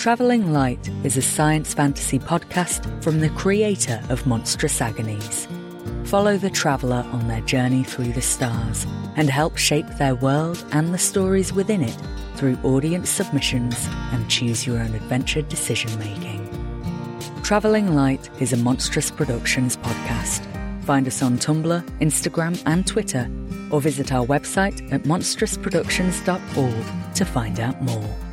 Travelling Light is a science fantasy podcast from the creator of Monstrous Agonies. Follow the traveller on their journey through the stars and help shape their world and the stories within it through audience submissions and choose your own adventure decision making. Travelling Light is a Monstrous Productions podcast. Find us on Tumblr, Instagram, and Twitter, or visit our website at monstrousproductions.org to find out more.